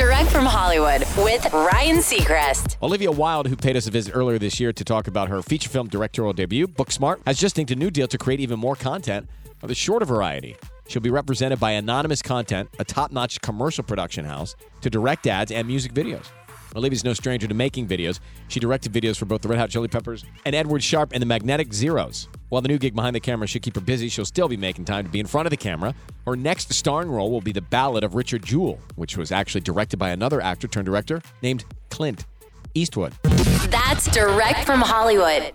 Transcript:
Direct from Hollywood with Ryan Seacrest. Olivia Wilde, who paid us a visit earlier this year to talk about her feature film directorial debut, Booksmart, has just inked a new deal to create even more content of the shorter variety. She'll be represented by Anonymous Content, a top notch commercial production house, to direct ads and music videos. Olivia's no stranger to making videos. She directed videos for both the Red Hot Chili Peppers and Edward Sharpe and the Magnetic Zeros. While the new gig behind the camera should keep her busy, she'll still be making time to be in front of the camera. Her next starring role will be The Ballad of Richard Jewell, which was actually directed by another actor turned director named Clint Eastwood. That's direct from Hollywood.